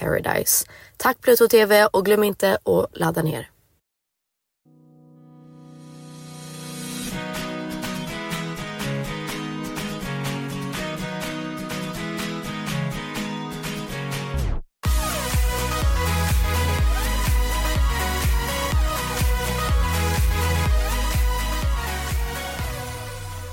paradise. Tack Pluto TV och glöm inte att ladda ner.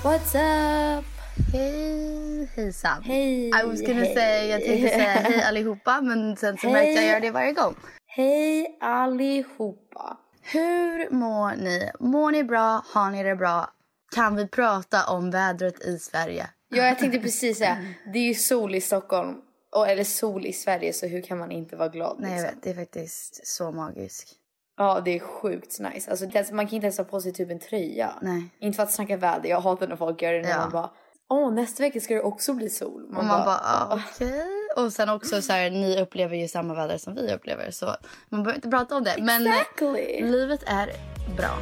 What's up? Hej hejsan. Hej, I was gonna hej. say, jag tänkte säga hej allihopa men sen så märkte jag göra det varje gång. Hej allihopa. Hur mår ni? Mår ni bra? Har ni det bra? Kan vi prata om vädret i Sverige? Ja, jag tänkte precis säga, det är ju sol i Stockholm, och, eller sol i Sverige, så hur kan man inte vara glad? Nej jag liksom? vet, det är faktiskt så magiskt. Ja, det är sjukt nice. Alltså, man kan inte ens ha på sig typ en tröja. Nej. Inte för att snacka väder, jag hatar när folk gör det när Ja. man bara Åh, nästa vecka ska det också bli sol. och man bara, ah, okej. Och sen också så här, ni upplever ju samma väder som vi upplever så man behöver inte prata om det. Men eh, Exactly. livet är bra.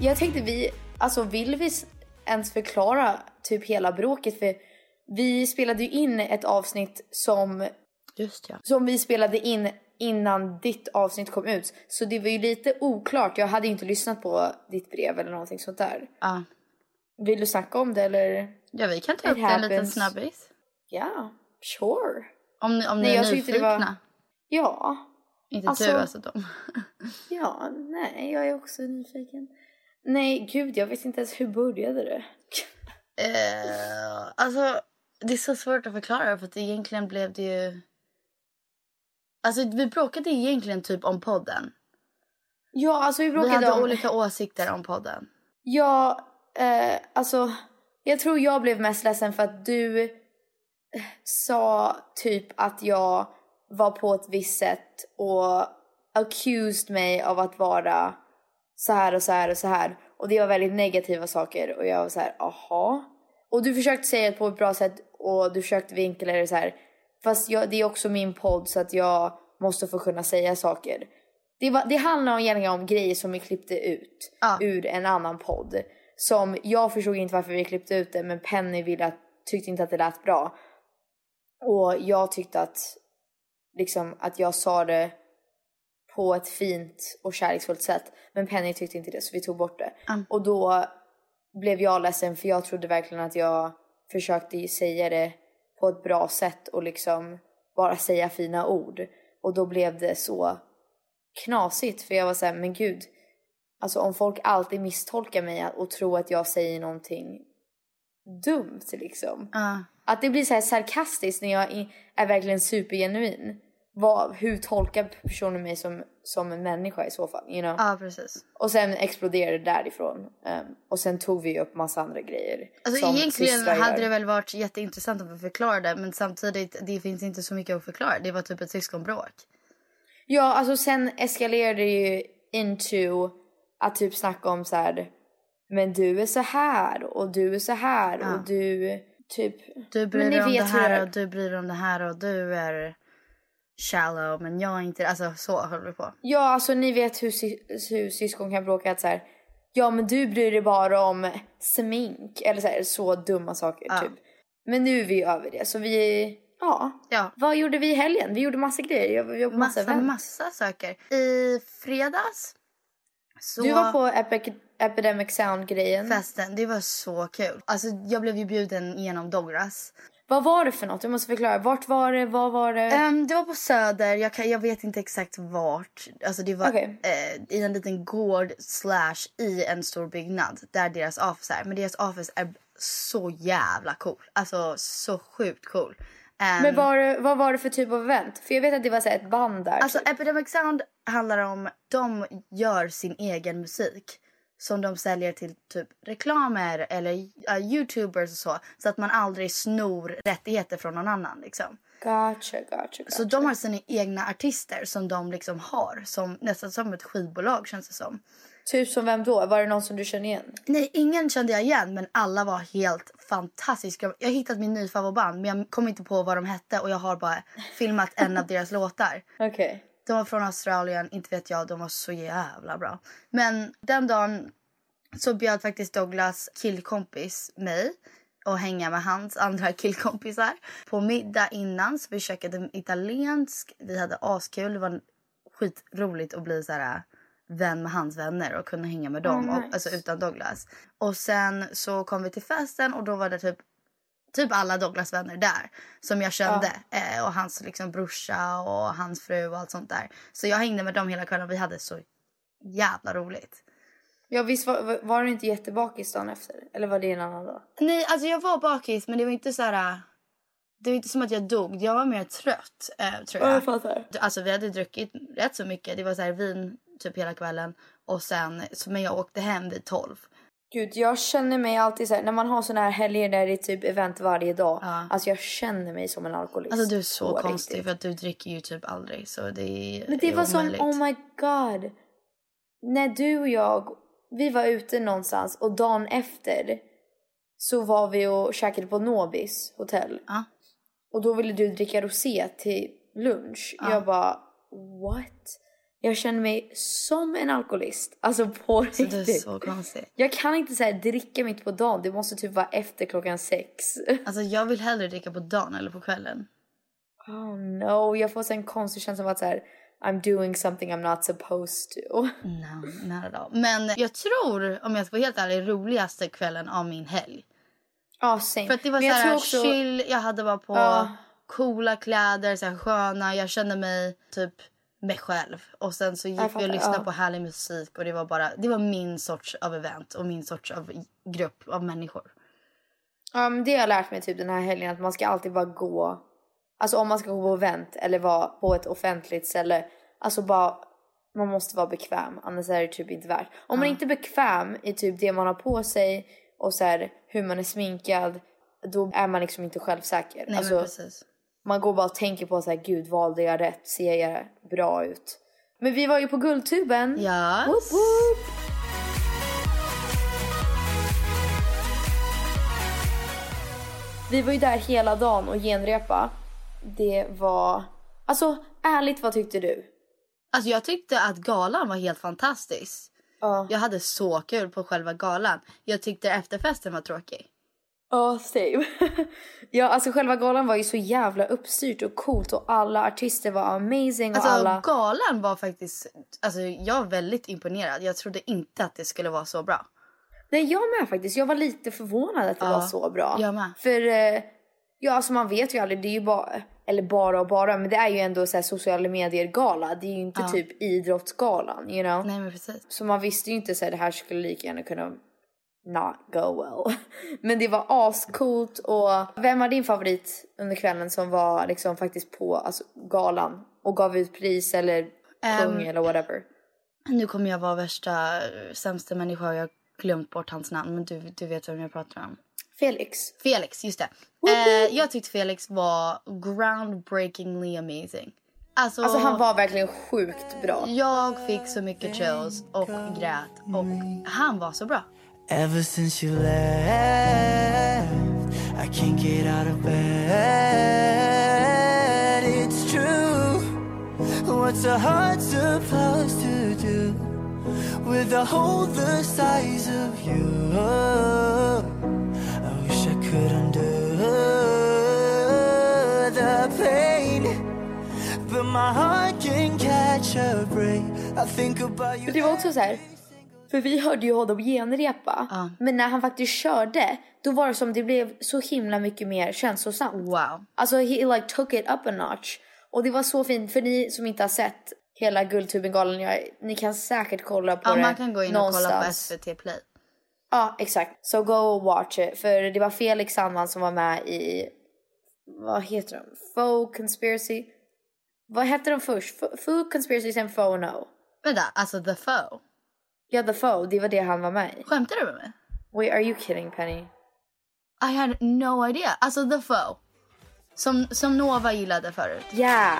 Jag tänkte vi, alltså vill vi ens förklara typ hela bråket? För vi spelade ju in ett avsnitt som, Just ja. som vi spelade in innan ditt avsnitt kom ut. Så det var ju lite oklart. Jag hade inte lyssnat på ditt brev eller någonting sånt där. Ja. Vill du snacka om det eller? ja, vi kan ta upp det en liten snabbis. Ja, sure. Om, ni- om ni Nej, är nyfikna. var- Ja, Inte Alltså- tu alltså de. ja, nej, jag är också nyfiken. Nej, gud, jag vet inte ens hur började det? Eh, alltså, det är så svårt att förklara för att egentligen blev det ju... Alltså vi bråkade egentligen typ om podden. Ja, alltså vi Vi bråkade hade om... olika åsikter om podden. Ja, eh, alltså jag tror jag blev mest ledsen för att du eh, sa typ att jag var på ett visst sätt och accused mig av att vara så här och så här och så här. Och det var väldigt negativa saker och jag var så här, aha. Och du försökte säga det på ett bra sätt och du försökte vinkla det så här. Fast jag, det är också min podd så att jag måste få kunna säga saker. Det, var, det handlar egentligen om grejer som vi klippte ut Ja. ur en annan podd. Som jag förstod inte varför vi klippte ut det men Penny ville att, tyckte inte att det lät bra. Och jag tyckte att, liksom, att jag sa det på ett fint och kärleksfullt sätt. Men Penny tyckte inte det så vi tog bort det. Mm. Och då blev jag ledsen för jag trodde verkligen att jag försökte säga det på ett bra sätt och liksom bara säga fina ord. Och då blev det så knasigt för jag var så här, men gud. Alltså om folk alltid misstolkar mig och tror att jag säger någonting dumt liksom. Ja. Att det blir så här sarkastiskt när jag är verkligen supergenuin. Vad, hur tolkar personen mig som, som en människa i så fall? You know? ja, precis. Och sen exploderade det därifrån. Um, och sen tog vi upp massa andra grejer. Alltså som egentligen hade gör. det väl varit jätteintressant om vi förklarade men samtidigt det finns inte så mycket att förklara. Det var typ ett syskonbråk. Ja, alltså sen eskalerade det ju into att typ snacka om så här. Men du är så här och du är så här Ja. och du typ. Du bryr dig om det här det är. och du bryr dig om det här och du är shallow men jag är inte Alltså så höll vi på. Ja, alltså ni vet hur, hur syskon kan bråka att så här. Ja, men du bryr dig bara om smink eller så här så dumma saker Ja. typ. Men nu är vi över det så vi. Ja. Ja. Vad gjorde vi i helgen? Vi gjorde massa grejer. Jag, jag, massa, Massa, massa saker. I fredags så Du var på Epic, Epidemic Sound-grejen. festen. Det var så kul. Alltså jag blev ju bjuden genom Douglas. Vad var det för något? Du måste förklara. Vart var det? Vad var det? Ehm, det var på Söder. Jag, kan, jag vet inte exakt vart. Alltså det var Okej. eh, i en liten gård slash i en stor byggnad där deras office är. Men deras office är så jävla cool. Alltså så sjukt cool. Ehm, Men var, det- vad var det för typ av event? För jag vet att det var så ett band där. Alltså typ. Epidemic Sound handlar om, de gör sin egen musik. Som de säljer till typ reklamer eller uh, youtubers och så. Så att man aldrig snor rättigheter från någon annan liksom. Gotcha, gotcha, gotcha. Så de har sina egna artister som de liksom har. Som, nästan som ett skivbolag känns det som. Typ som vem då? Var det någon som du känner igen? Nej, ingen kände jag igen men alla var helt fantastiska. Jag har hittat min nya favoritband men jag kom inte på vad de hette och jag har bara filmat en av deras låtar. Okej. De var från Australien, inte vet jag, de var så jävla bra. Men den dagen så bjöd faktiskt Douglas killkompis mig och hänga med hans andra killkompisar på middag innan. Så vi käkade italiensk, vi hade askul, det var skitroligt att bli så här äh, vän med hans vänner och kunna hänga med dem, Oh, och, nice. alltså utan Douglas. Och sen så kom vi till festen och då var det typ typ alla Douglas vänner där som jag kände. Eh, och hans liksom brorsa och hans fru och allt sånt där. Så jag hängde med dem hela kvällen och vi hade så jävla roligt. Ja visst var, var- du inte jättebakis dagen efter? Eller var det en annan dag? Nej, alltså jag var bakis men det var inte så här... Det var inte som att jag dog. Jag var mer trött, eh, tror jag. fattar. Alltså vi hade druckit rätt så mycket. Det var så här vin typ hela kvällen. Och sen, så, men jag åkte hem vid tolv. Gud, jag känner mig alltid så här, när man har såna här helger där det är typ event varje dag. Ja. Alltså jag känner mig som en alkoholist. Alltså du är så konstig riktigt. för att du dricker ju typ aldrig. Så det är Men det är var som, omöjligt. oh my god. När du och jag, vi var ute någonstans och dagen efter så var vi och käkade på Nobis hotell. Ja. Och då ville du dricka rosé till lunch. Ja. Jag bara, what? Jag känner mig som en alkoholist. Alltså på Så du är så konstig. Jag kan inte så dricka mitt på dagen. Det måste typ vara efter klockan sex. Alltså jag vill hellre dricka på dagen eller på kvällen. Oh no, jag får så en konstig känsla av att så här, I'm doing something I'm not supposed to. No, not at all. Men jag tror, om jag ska vara helt ärlig, roligaste kvällen av min helg. Ja, same. För det var Men jag så här tror också- chill, jag hade bara på Ja. coola kläder, så här sköna. Jag kände mig typ mig själv. Och sen så gick vi och lyssnade ja. på härlig musik och det var bara, det var min sorts av event och min sorts av grupp av människor. Ja, men det har jag lärt mig typ den här helgen att man ska alltid bara gå Alltså om man ska gå på event eller vara på ett offentligt ställe. Alltså bara, man måste vara bekväm annars är det typ inte värt. Om man inte är bekväm i typ det man har på sig och så här, hur man är sminkad. Då är man liksom inte självsäker. Nej alltså, precis. Man går bara och tänker på så här, gud valde jag rätt? Ser jag bra ut? Men vi var ju på Guldtuben. Woop, woop. Vi var ju där hela dagen och genrepa. Det var... Alltså ärligt, vad tyckte du? Alltså jag tyckte att galan var helt fantastisk. Ja. Jag hade så kul på själva galan. Jag tyckte efterfesten var tråkig. Ja, same. ja, alltså själva galan var ju så jävla uppstyrt och coolt och alla artister var amazing och Alltså alla... galan var faktiskt, alltså jag var väldigt imponerad. Jag trodde inte att det skulle vara så bra. Nej, jag med faktiskt. Jag var lite förvånad att det Ja, var så bra. jag med. För, eh, ja alltså man vet ju aldrig, det är ju bara, eller bara och bara, men det är ju ändå så här sociala medier-gala. Det är ju inte typ idrottsgalan, you know? Nej men precis. Så man visste ju inte så här, det här skulle lika gärna kunna not go well. Men det var ascoolt och vem var din favorit under kvällen som var liksom faktiskt på alltså, galan och gav ut pris eller sjöng Ehm, eller whatever? Nu kommer jag vara värsta sämsta människa jag glömt bort hans namn. Men du, du vet vem jag pratar om. Felix. Felix, just det. Eh, jag tyckte Felix var groundbreakingly amazing. Alltså, Alltså han var verkligen sjukt bra. jag fick så mycket chills och grät och han var så bra. Ever since you left, I can't get out of bed. It's true. What's a heart supposed to do with a hole the size of you? I wish I could undo the pain, but my heart can catch a break. I think about you. Det var också så här. För vi hörde ju honom genrepa. Ja. Men när han faktiskt körde, då var det som det blev så himla mycket mer känslosamt. Wow. Alltså he like took it up a notch. Och det var så fint, för ni som inte har sett hela Guldtubengalan, jag- ni kan säkert kolla på Ja, det man kan gå in och kolla på någonstans. SVT Play. Ja, exakt. Så go watch it. För det var Felix Sandman som var med i, vad heter de? Faux Conspiracy? Vad hette de först? Faux Conspiracy sen Faux No. Vänta, alltså The Foe. Ja, The Faux, det var det han var med i. Skämtar du med mig? Wait, are you kidding Penny? I had no idea. Alltså The Foe. Som, som Nova gillade förut. Yeah!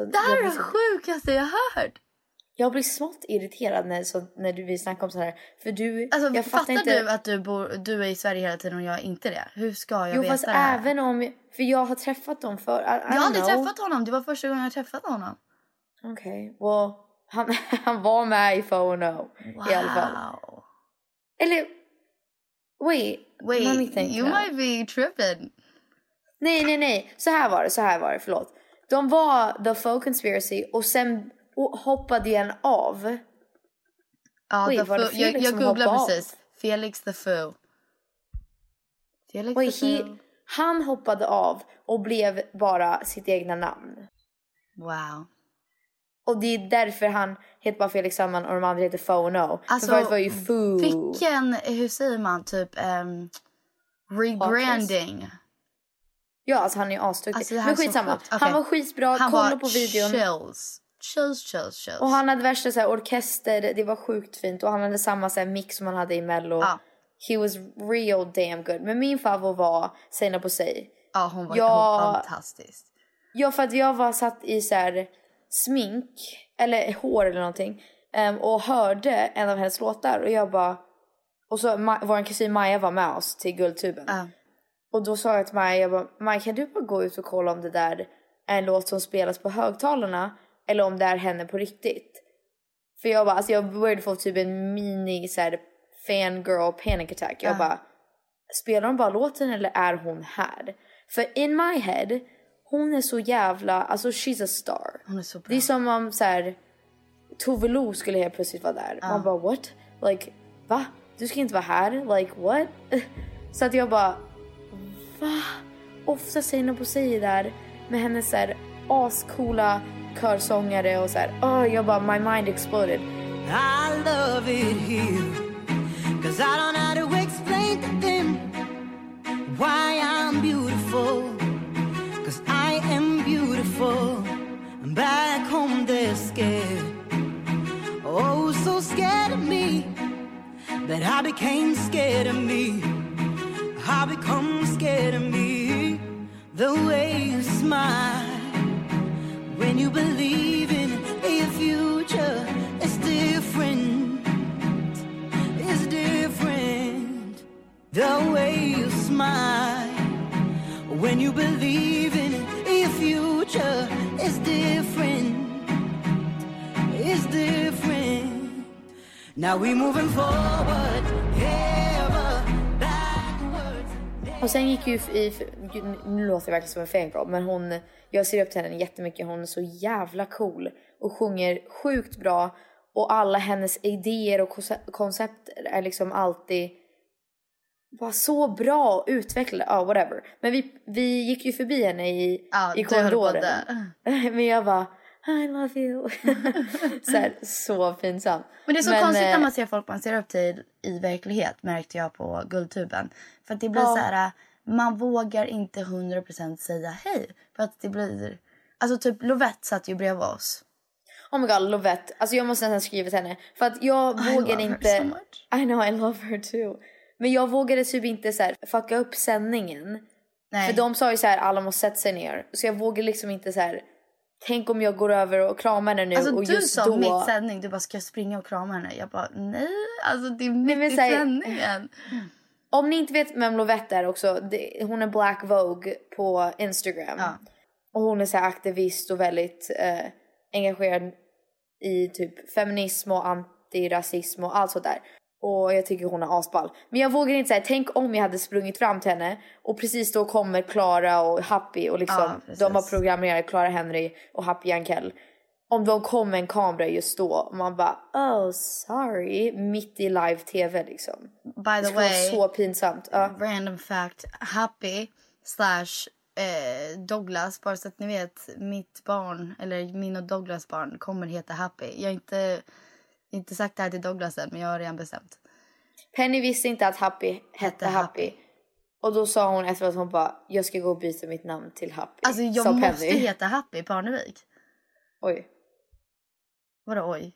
Alltså, Det här är det så, sjukaste jag hört. jag blir smått irriterad när, så, när du vill snacka om så här. För du, Alltså, jag fattar fattar inte. du att du, bor, du är i Sverige hela tiden och jag är inte det? Hur ska jag jo, veta fast det här? även om, för jag har träffat dem för I, I Jag har aldrig träffat honom. Det var första gången jag träffade honom. Okej, well, han, han var med i Faux No i alla fall. Wow. Eller, wait, Wait, you now. might be tripping. Nej, nej, nej. Så här var det, så här var det, förlåt. De var The Faux Conspiracy och sen hoppade en av. Ja, the var det jag, Felix jag som googlade hoppade av? precis. Felix the Foo. Felix Wait, the he, Foo. han hoppade av och blev bara sitt egna namn. Wow. Och det är därför han heter bara Felix Sandman och de andra heter Faux No. Alltså, För var ju Foo. Vilken, hur säger man, typ um, rebranding. Ja, alltså han är asduktig. Alltså, Men skitsamma. Okej. Han var skitbra, Han kolla var på videon. chills. Chills, chills, chills. Och han hade värsta så här, orkester, det var sjukt fint. Och han hade samma så här, mix som han hade i mello. Ja. He was real damn good. Men min favorit var Seina på sig. ja, hon var Ja. hon, fantastisk. Ja, för att jag var satt i så här smink, eller hår eller någonting. em, och hörde en av hennes låtar och jag bara... Och så Ma- vår kusin Maja var med oss till Guldtuben. Ja. Och då sa jag till Maja, jag bara, Maja kan du bara gå ut och kolla om det där är en låt som spelas på högtalarna eller om det är henne på riktigt. För jag bara, alltså jag började få typ en mini så här fangirl panic attack. Jag bara, spelar de bara låten eller är hon här? För in my head, hon är så jävla, alltså she's a star. Hon är så bra. Det är som om så här, Tove Lo skulle helt plötsligt vara där. Man bara what? Like va? Du ska inte vara här? Like what? Så att jag bara va? Ofta säger någon på sig där med hennes så här ascoola körsångare och så här. Oh, jag bara my mind exploded. I love it here. Cause I don't know how to explain to them why I'm beautiful. Cause I am beautiful. And back home they're scared. Oh, so scared of me that I became scared of me. I become scared of me. The way you smile when you believe in a future is different. It's different. The way you smile when you believe in a future is different. It's different. Now we're moving forward, Och sen gick ju i, nu låter jag verkligen som en fangirl men hon, jag ser upp till henne jättemycket, hon är så jävla cool och sjunger sjukt bra och alla hennes idéer och konce- koncept är liksom alltid bara så bra och utvecklade, ja whatever. Men vi, vi gick ju förbi henne i, Ja, i korridoren. Men jag bara I love you. så, här, så pinsamt. Men det är så Men, konstigt eh, när man ser folk man ser upp till i verklighet märkte jag på Guldtuben. För att det blir Ja. så här, man vågar inte 100% säga hej. För att det blir, alltså typ Lovette satt ju bredvid oss. Oh my god, Lovette. Alltså jag måste nästan skriva till henne. För att jag I vågar love her inte... so much. I know, I love her too. Men jag vågade typ inte så här fucka upp sändningen. Nej. För de sa ju så här, alla måste sätta sig ner. Så jag vågade liksom inte så här. Tänk om jag går över och kramar henne nu Alltså och du sa mitt sändning, du bara ska jag springa och krama henne? Jag bara nej, alltså det är mitt men i här- sändningen. Om ni inte vet vem Lovette är också, det, hon är Black Vogue på Instagram. Ja. Och hon är så aktivist och väldigt eh, engagerad i typ feminism och antirasism och allt sånt där. Och jag tycker hon är asball. Men jag vågar inte säga, tänk om jag hade sprungit fram till henne och precis då kommer Klara och Happy och liksom, Ja, de var programmerare, Clara Henry och Happy Jankell. Om de kom med en kamera just då och man bara oh sorry, mitt i live tv liksom. By Det the way, så pinsamt. Ja. random fact, Happy slash eh, Douglas, bara så att ni vet, mitt barn, eller min och Douglas barn kommer heta Happy. Jag har inte, inte sagt det här till Douglas än, men jag har redan bestämt. Penny visste inte att Happy hette Happy. Happy. Och då sa hon efteråt hon bara jag ska gå och byta mitt namn till Happy. Alltså jag Sa måste Penny. heta Happy Parnevik. Oj. Vadå oj?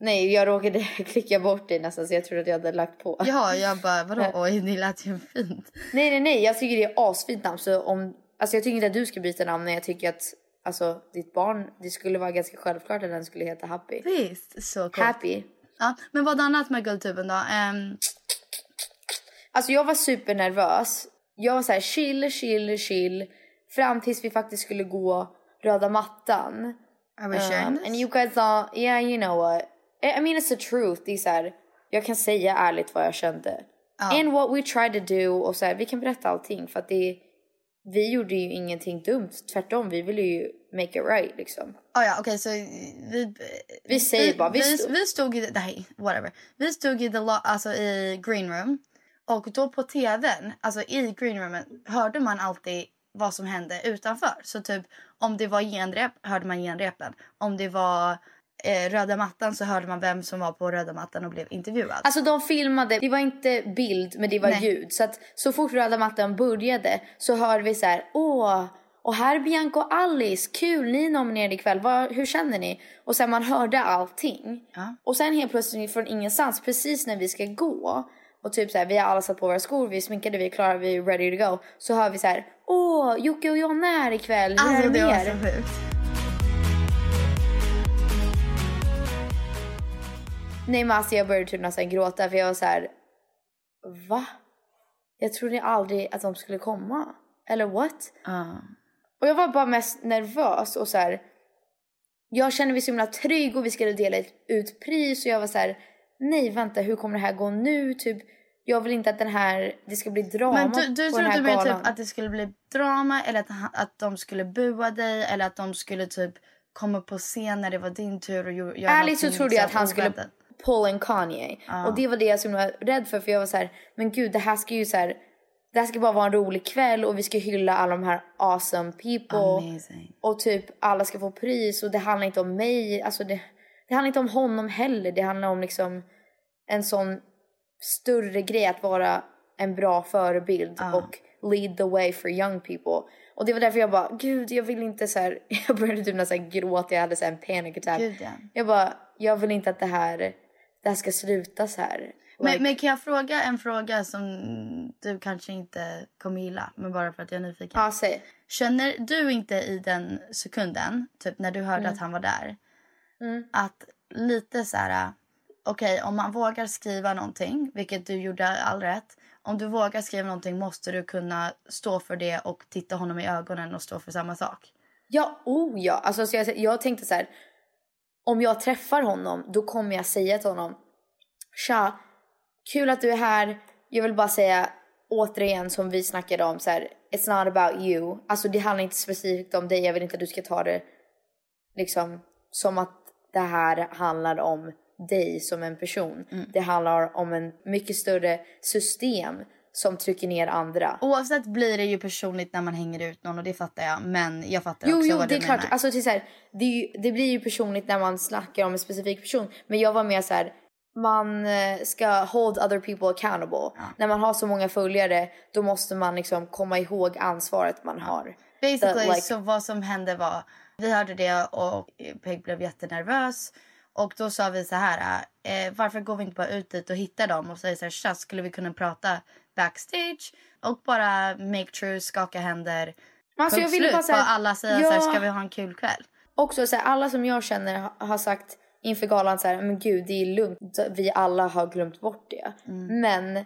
Nej jag råkade klicka bort det nästan så jag trodde att jag hade lagt på. Ja, jag bara vadå oj, det lät ju fint. Nej nej nej jag tycker det är asfint namn så om Alltså jag tycker inte att du ska byta namn när jag tycker att Alltså ditt barn, det skulle vara ganska självklart att den skulle heta Happy. Visst, så coolt. Happy. Ja, men vad annat med Guldtuben då? Ehm, Alltså jag var supernervös. Jag var så här chill, chill, chill. Fram tills vi faktiskt skulle gå röda mattan. are we sharing Um, and you guys thought, yeah you know what. I mean it's the truth. Det är så här, jag kan säga ärligt vad jag kände. And what we tried to do. Och så här, vi kan berätta allting för att det vi gjorde ju ingenting dumt. Tvärtom, vi ville ju make it right liksom. Oh, ja, okej så vi... Vi säger bara, vi vi, stod- vi stod i... Nej, whatever. Vi stod i, the, lo- alltså, i green room. Och då på tvn, alltså i green roomen, hörde man alltid vad som hände utanför. Så typ om det var genrep hörde man genrepen. Om det var eh, röda mattan så hörde man vem som var på röda mattan och blev intervjuad. Alltså de filmade, det var inte bild men det var Nej. ljud. Så att så fort röda mattan började så hörde vi så här, åh, och här är Bianca och Alice, kul, ni är nominerade ikväll, Vad, hur känner ni? Och sen man hörde allting. Ja. Och sen helt plötsligt från ingenstans, precis när vi ska gå och typ så här, vi har alla satt på våra skor, vi är sminkade, vi är klara, vi är ready to go. Så hör vi så här, åh, Jocke och Jonna är här ikväll, hur är alltså det det med er? Nej men alltså jag började typ nästan gråta för jag var så här. Va? Jag trodde aldrig att de skulle komma. Eller what? Ja. Och jag var bara mest nervös och så här. Jag kände mig så himla trygg och vi skulle dela ett- ut pris och jag var så här. Nej vänta hur kommer det här gå nu? Typ jag vill inte att den här, det ska bli drama Men du, du på den här trodde mer galan. typ att det skulle bli drama eller att, att de skulle bua dig eller att de skulle typ kom upp på scen när det var din tur och gö- göra Ärligt så trodde jag att han skulle pull en Kanye. Och det var det jag var rädd för. För jag var så här, men gud det här ska ju så här, det här ska bara vara en rolig kväll och vi ska hylla alla de här awesome people. Amazing. Och typ alla ska få pris och det handlar inte om mig. Alltså det, det handlar inte om honom heller. Det handlar om liksom en sån större grej att vara en bra förebild och lead the way for young people. Och det var därför jag bara, gud jag vill inte så här. jag började typ nästan gråta, jag hade så en panic attack. Gud, ja. Jag bara, jag vill inte att det här, det här ska sluta så här. Like, Men, men kan jag fråga en fråga som du kanske inte kommer gilla, men bara för att jag är nyfiken. ja, säg. Känner du inte i den sekunden, typ när du hörde att han var där, att lite så här, okej om man vågar skriva någonting, vilket du gjorde all rätt, om du vågar skriva någonting måste du kunna stå för det och titta honom i ögonen och stå för samma sak. Ja, oh ja. Alltså, så jag, jag tänkte så här. Om jag träffar honom, då kommer jag säga till honom. Tja, kul att du är här. Jag vill bara säga återigen som vi snackade om så här. It's not about you. Alltså det handlar inte specifikt om dig. Jag vill inte att du ska ta det liksom som att det här handlar om dig som en person. Det handlar om en mycket större system som trycker ner andra. Oavsett blir det ju personligt när man hänger ut någon och det fattar jag. Men jag fattar Jo, också jo, vad det du är klart. menar. Alltså, till så här, det, är ju, det blir ju personligt när man snackar om en specifik person. Men jag var mer så här, man eh, ska hold other people accountable. När man har så många följare, då måste man liksom komma ihåg ansvaret man har. Basically, That, like- så vad som hände var, vi hörde det och Peg blev jättenervös. Och då sa vi så här, eh, varför går vi inte bara ut dit och hittar dem och säger så här, tja, skulle vi kunna prata backstage? Och bara make true, skaka händer. Alltså, jag ville bara så här- Bara alla säger Ja. så här, ska vi ha en kul kväll? Också så här, alla som jag känner ha- har sagt inför galan så här, men gud det är lugnt. Vi alla har glömt bort det. Men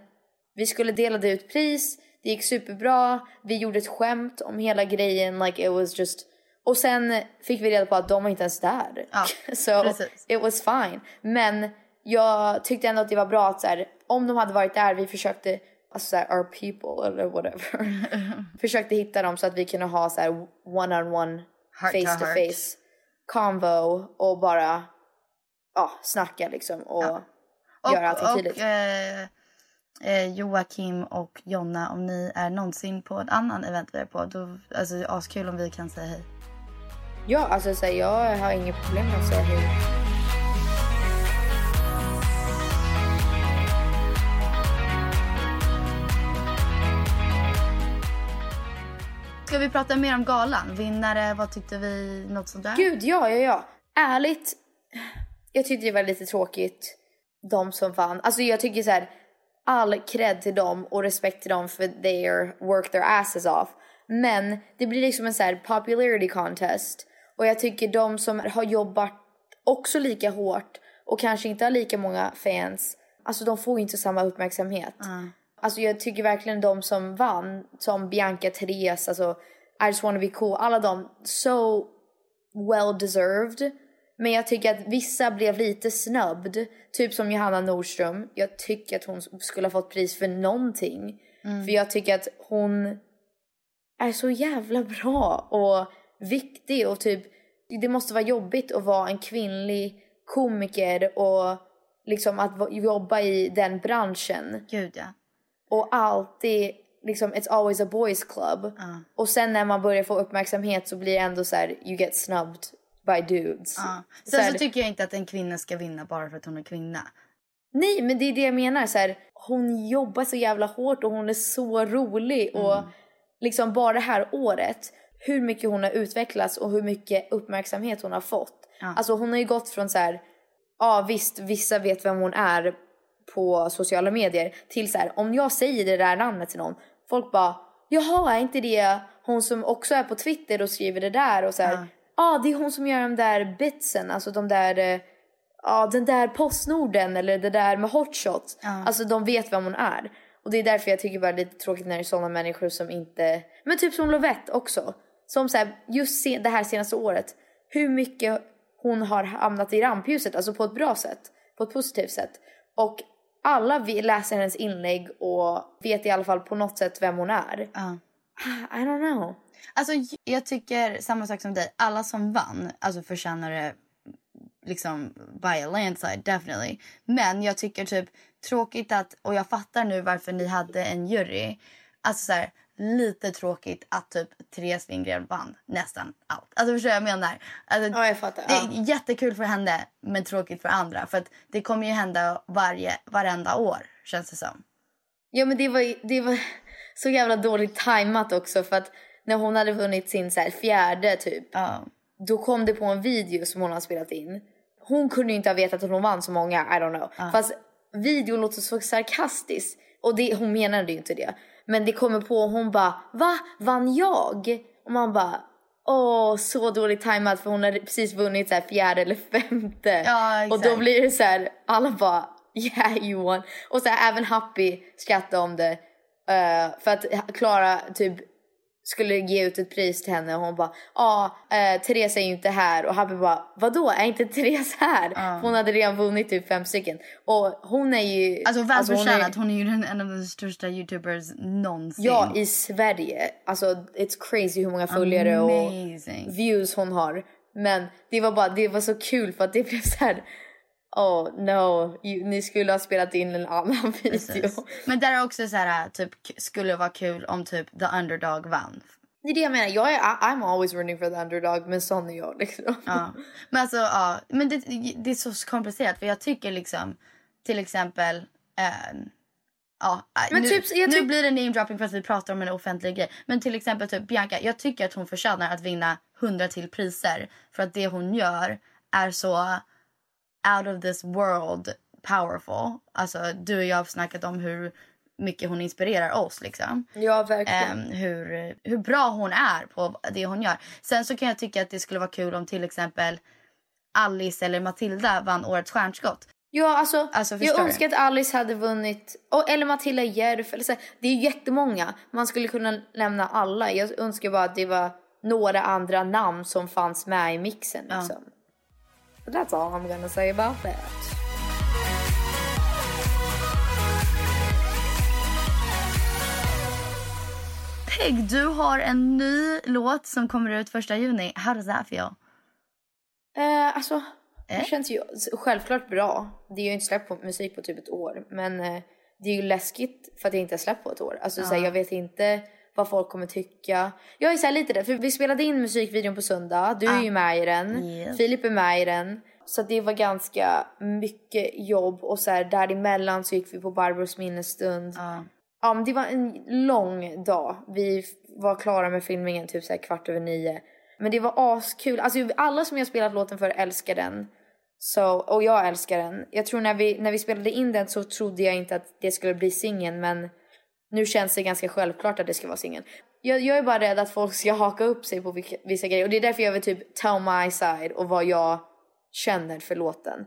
vi skulle dela ut pris, det gick superbra, vi gjorde ett skämt om hela grejen, like it was just och sen fick vi reda på att de var inte ens där. Ja, so precis. it was fine. Men jag tyckte ändå att det var bra att så här, om de hade varit där, vi försökte, alltså så här, our people eller whatever. försökte hitta dem så att vi kunde ha så här one on one, Heart to face to heart. face convo och bara ja, snacka liksom och göra allting och, tydligt. och eh, eh, Joakim och Jonna, om ni är någonsin på en annan event vi är på, då, alltså det är askul om vi kan säga hej. Ja, alltså så här, jag har inget problem med att säga hej. Ska vi prata mer om galan? Vinnare, vad tyckte vi? Något sånt där? Gud, ja, ja, ja. Ärligt, jag tyckte det var lite tråkigt, de som vann. Alltså jag tycker så här, all cred till dem och respekt till dem för their work their asses off. Men det blir liksom en så här popularity contest. Och jag tycker de som har jobbat också lika hårt och kanske inte har lika många fans, alltså de får inte samma uppmärksamhet. Alltså jag tycker verkligen de som vann, som Bianca, Therese, alltså I just wanna be cool, alla de, so well deserved. Men jag tycker att vissa blev lite snubbed. Typ som Johanna Nordström. Jag tycker att hon skulle ha fått pris för någonting. För jag tycker att hon är så jävla bra och viktig och typ det måste vara jobbigt att vara en kvinnlig komiker och liksom att jobba i den branschen Gud ja. Och alltid liksom it's always a boys club. Och sen när man börjar få uppmärksamhet så blir det ändå så här you get snubbed by dudes. ja. Så Sen här- så tycker jag inte att en kvinna ska vinna bara för att hon är kvinna. Nej, men det är det jag menar. Så här, hon jobbar så jävla hårt och hon är så rolig. Och liksom bara det här året, hur mycket hon har utvecklats och hur mycket uppmärksamhet hon har fått. Alltså hon har ju gått från så här, ja visst, vissa vet vem hon är på sociala medier till så här, om jag säger det där namnet till någon, folk bara, jaha, är inte det hon som också är på Twitter och skriver det där? Och så här, ja, ah, det är hon som gör de där bitsen, alltså de där ja den där Postnorden eller det där med hotshots. Alltså de vet vem hon är. Och det är därför jag tycker bara det är lite tråkigt när det är sådana människor som inte, men typ som Lovette också. Som så här, just se, det här senaste året, hur mycket hon har hamnat i rampljuset, alltså på ett bra sätt, på ett positivt sätt. Och alla läser hennes inlägg och vet i alla fall på något sätt vem hon är. I don't know. Alltså jag tycker samma sak som dig. Alla som vann alltså förtjänar det liksom by a landslide definitely. Men jag tycker typ tråkigt att, och jag fattar nu varför ni hade en jury. Alltså så här, lite tråkigt att typ Therese Lindgren vann nästan allt. Alltså förstår jag jag menar? Alltså, Ja, jag fattar. Det Ja. är jättekul för henne men tråkigt för andra. För att det kommer ju hända varje, varenda år känns det som. Ja men det var, det var så jävla dåligt tajmat också för att när hon hade vunnit sin så fjärde typ. Då kom det på en video som hon har spelat in. Hon kunde ju inte ha vetat att hon vann så många, I don't know. Fast videon låter så sarkastisk. Och det, hon menade ju inte det. Men det kommer på och hon bara va? Vann jag? Och man bara åh så dåligt tajmat för hon hade precis vunnit så här fjärde eller femte. Ja, och då exakt. blir det så här alla bara yeah you won. Och så här, även Happy skrattade om det. eh, för att Klara typ skulle ge ut ett pris till henne och hon bara ja ah, Therese är ju inte här och Happy bara vadå är inte Therese här? För Hon hade redan vunnit typ fem stycken och hon är ju Alltså hon är- välförtjänat. hon är ju en av de största youtubers någonsin. Ja, i Sverige. Alltså it's crazy hur många följare Amazing. och views hon har. Men det var bara, det var så kul för att det blev så här. Oh no, you, ni skulle ha spelat in en annan video. Precis. Men där är också så här typ k- skulle vara kul om typ the underdog vann. Det är det jag menar, jag är, I'm always running for the underdog men sån är jag liksom. Ja. Men alltså ja, men det, det är så komplicerat för jag tycker liksom till exempel eh, Ja, Men nu, typ, jag nu tyck- blir det name dropping för att vi pratar om en offentlig grej. Men till exempel typ Bianca, jag tycker att hon förtjänar att vinna hundra till priser. För att det hon gör är så out of this world powerful. Alltså du och jag har snackat om hur mycket hon inspirerar oss liksom. Ja, verkligen. Ehm, hur, hur bra hon är på det hon gör. Sen så kan jag tycka att det skulle vara kul om till exempel Alice eller Matilda vann Årets stjärnskott. Ja, alltså, Alltså, jag önskar att Alice hade vunnit, och, eller Matilda Järf. Eller så. Det är ju jättemånga. Man skulle kunna nämna alla. Jag önskar bara att det var några andra namn som fanns med i mixen. Liksom. But that's all I'm gonna say about that. Peg, du har en ny låt som kommer ut första juni. How does that feel? Eh, alltså, Eh? det känns ju självklart bra. Det är ju inte släppt på musik på typ ett år. Men eh, det är ju läskigt för att jag inte har släppt på ett år. Alltså, så här, jag vet inte vad folk kommer tycka. Jag är så lite där, för vi spelade in musikvideon på söndag. Du är ju med i den. Yes. Filip är med i den. Så det var ganska mycket jobb och så här, däremellan så gick vi på Barbros minnesstund. Ja, men det var en lång dag. Vi var klara med filmningen typ så här kvart över nio. Men det var askul. Alltså alla som jag spelat låten för älskar den. Så, och jag älskar den. Jag tror när vi, när vi spelade in den så trodde jag inte att det skulle bli singeln men nu känns det ganska självklart att det ska vara singeln. Jag, jag är bara rädd att folk ska haka upp sig på vilka, vissa grejer och det är därför jag vill typ tell my side och vad jag känner för låten.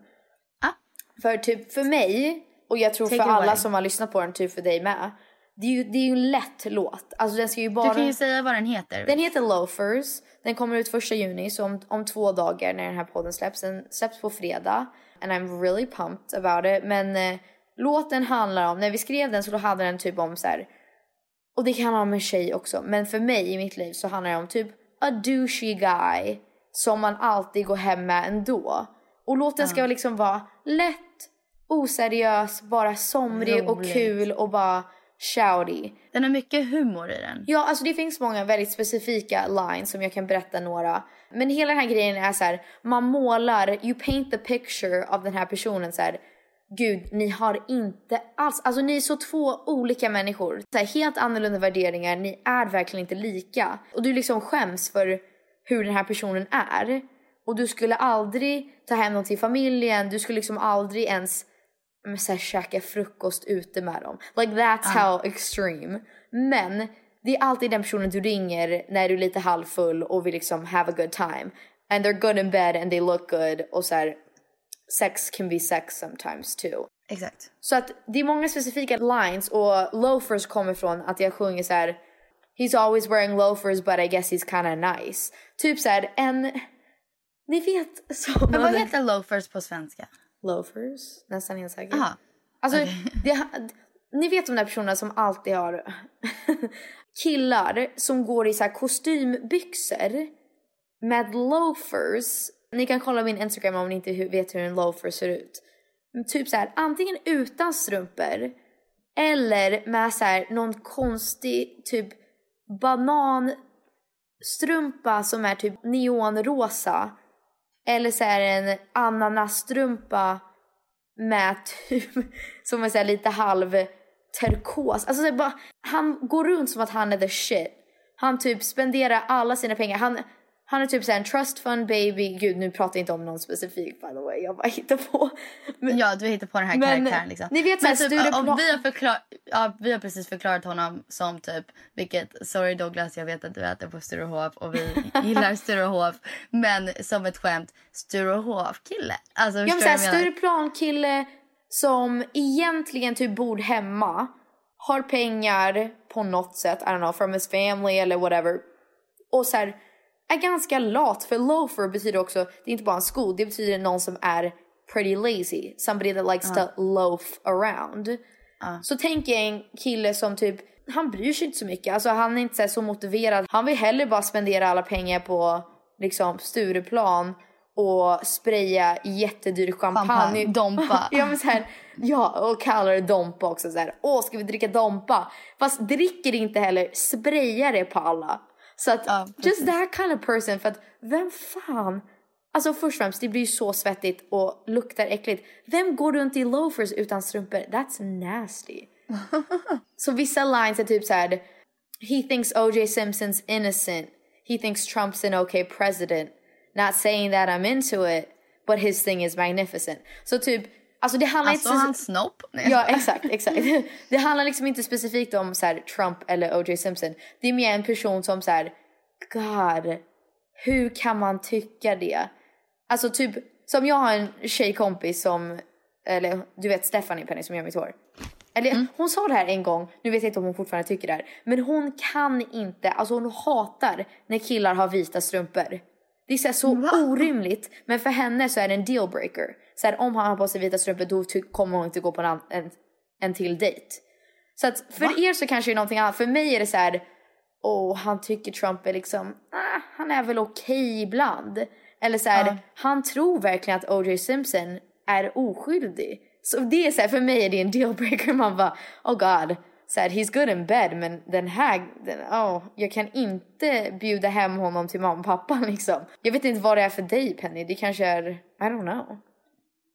För typ för mig, och jag tror Take för alla away. som har lyssnat på den, typ för dig med. Det är ju, det är ju en lätt låt. Alltså den ska ju bara... Du kan ju säga vad den heter. Den heter Loafers. Den kommer ut första juni, så om, om två dagar när den här podden släpps. Den släpps på fredag. And I'm really pumped about it. Men eh, låten handlar om, när vi skrev den så hade den typ om så här. Och det kan handla om en tjej också. Men för mig i mitt liv så handlar det om typ a douchey guy. Som man alltid går hem med ändå. Och låten ska liksom vara lätt, oseriös, bara somrig och Roligt. kul och bara shouty. Den har mycket humor i den. Ja, alltså det finns många väldigt specifika lines som jag kan berätta några. Men hela den här grejen är så här, man målar, you paint the picture av den här personen så här. Gud, ni har inte alls, alltså ni är så två olika människor. Så här, helt annorlunda värderingar, ni är verkligen inte lika. Och du liksom skäms för hur den här personen är. Och du skulle aldrig ta hem dem till familjen, du skulle liksom aldrig ens så här, käka frukost ute med dem. Like that's how extreme. Men det är alltid den personen du ringer när du är lite halvfull och vill liksom have a good time. And they're good in bed and they look good och så här, sex can be sex sometimes too. Exakt. Så att det är många specifika lines och loafers kommer från att jag sjunger så här. He's always wearing loafers but I guess he's kinda nice. Typ så här en, ni vet så. Men vad heter loafers på svenska? Loafers? Nästan helt säker. Aha. Alltså, det, ni vet de där personerna som alltid har killar som går i så här kostymbyxor med loafers. Ni kan kolla min Instagram om ni inte vet hur en loafer ser ut. Typ så här, antingen utan strumpor eller med så här någon konstig typ bananstrumpa som är typ neonrosa. Eller så är en ananasstrumpa med typ som är så här lite halv turkos. Alltså så bara, han går runt som att han är the shit. Han typ spenderar alla sina pengar. Han, han är typ så här en trust fund baby. Gud nu pratar jag inte om någon specifik by the way. Jag bara hittar på. Men, Ja, du hittar på den här Men, karaktären liksom. ni vet Men typ, om vi, har förklar- ja, vi har precis förklarat honom som typ, vilket, sorry Douglas jag vet att du äter på Sturehof och vi gillar Sturehof. Men som ett skämt, Sturehof-kille. Alltså Ja men såhär? Stureplan kille som egentligen typ bor hemma. Har pengar på något sätt, I don't know, from his family eller whatever. Och så här, är ganska lat för loafer betyder också, det är inte bara en sko, det betyder någon som är pretty lazy. Somebody that likes to loaf around. Så tänk er en kille som typ, han bryr sig inte så mycket. Alltså han är inte så, så motiverad. Han vill hellre bara spendera alla pengar på liksom Stureplan och spraya jättedyr champagne. Champagne, Dompa. ja men så här, ja och kallar det Dompa också så här. Åh ska vi dricka Dompa? Fast dricker inte heller, sprayar det på alla. Så att Ja, just that kind of person för att vem fan Alltså först och främst, det blir ju så svettigt och luktar äckligt. Vem går runt i loafers utan strumpor? That's nasty. så vissa lines är typ så här. He thinks O.J. Simpson's innocent. He thinks Trump's an okay president. Not saying that I'm into it, but his thing is magnificent. Så typ, alltså det handlar Alltså inte... hans snopp. Ja exakt, exakt. Det handlar liksom inte specifikt om så här, Trump eller O.J. Simpson. Det är mer en person som så här, God, hur kan man tycka det? Alltså typ, som jag har en tjejkompis som, eller du vet Stephanie Penny som gör mitt hår. Eller hon sa det här en gång, nu vet jag inte om hon fortfarande tycker det här. Men hon kan inte, alltså hon hatar när killar har vita strumpor. Det är så, så orimligt, men för henne så är det en dealbreaker. Så här, om han har på sig vita strumpor då kommer hon inte gå på en, en, en till dejt. Så att för er så kanske det är någonting annat. För mig är det så här, åh han tycker Trump är liksom, ah, han är väl okej ibland. Eller så här, han tror verkligen att O.J. Simpson är oskyldig. Så det är så här, för mig är det en dealbreaker. Man bara, oh god. Så här, he's good in bed men den här, den, oh, jag kan inte bjuda hem honom till mamma och pappa liksom. Jag vet inte vad det är för dig Penny, det kanske är, I don't know.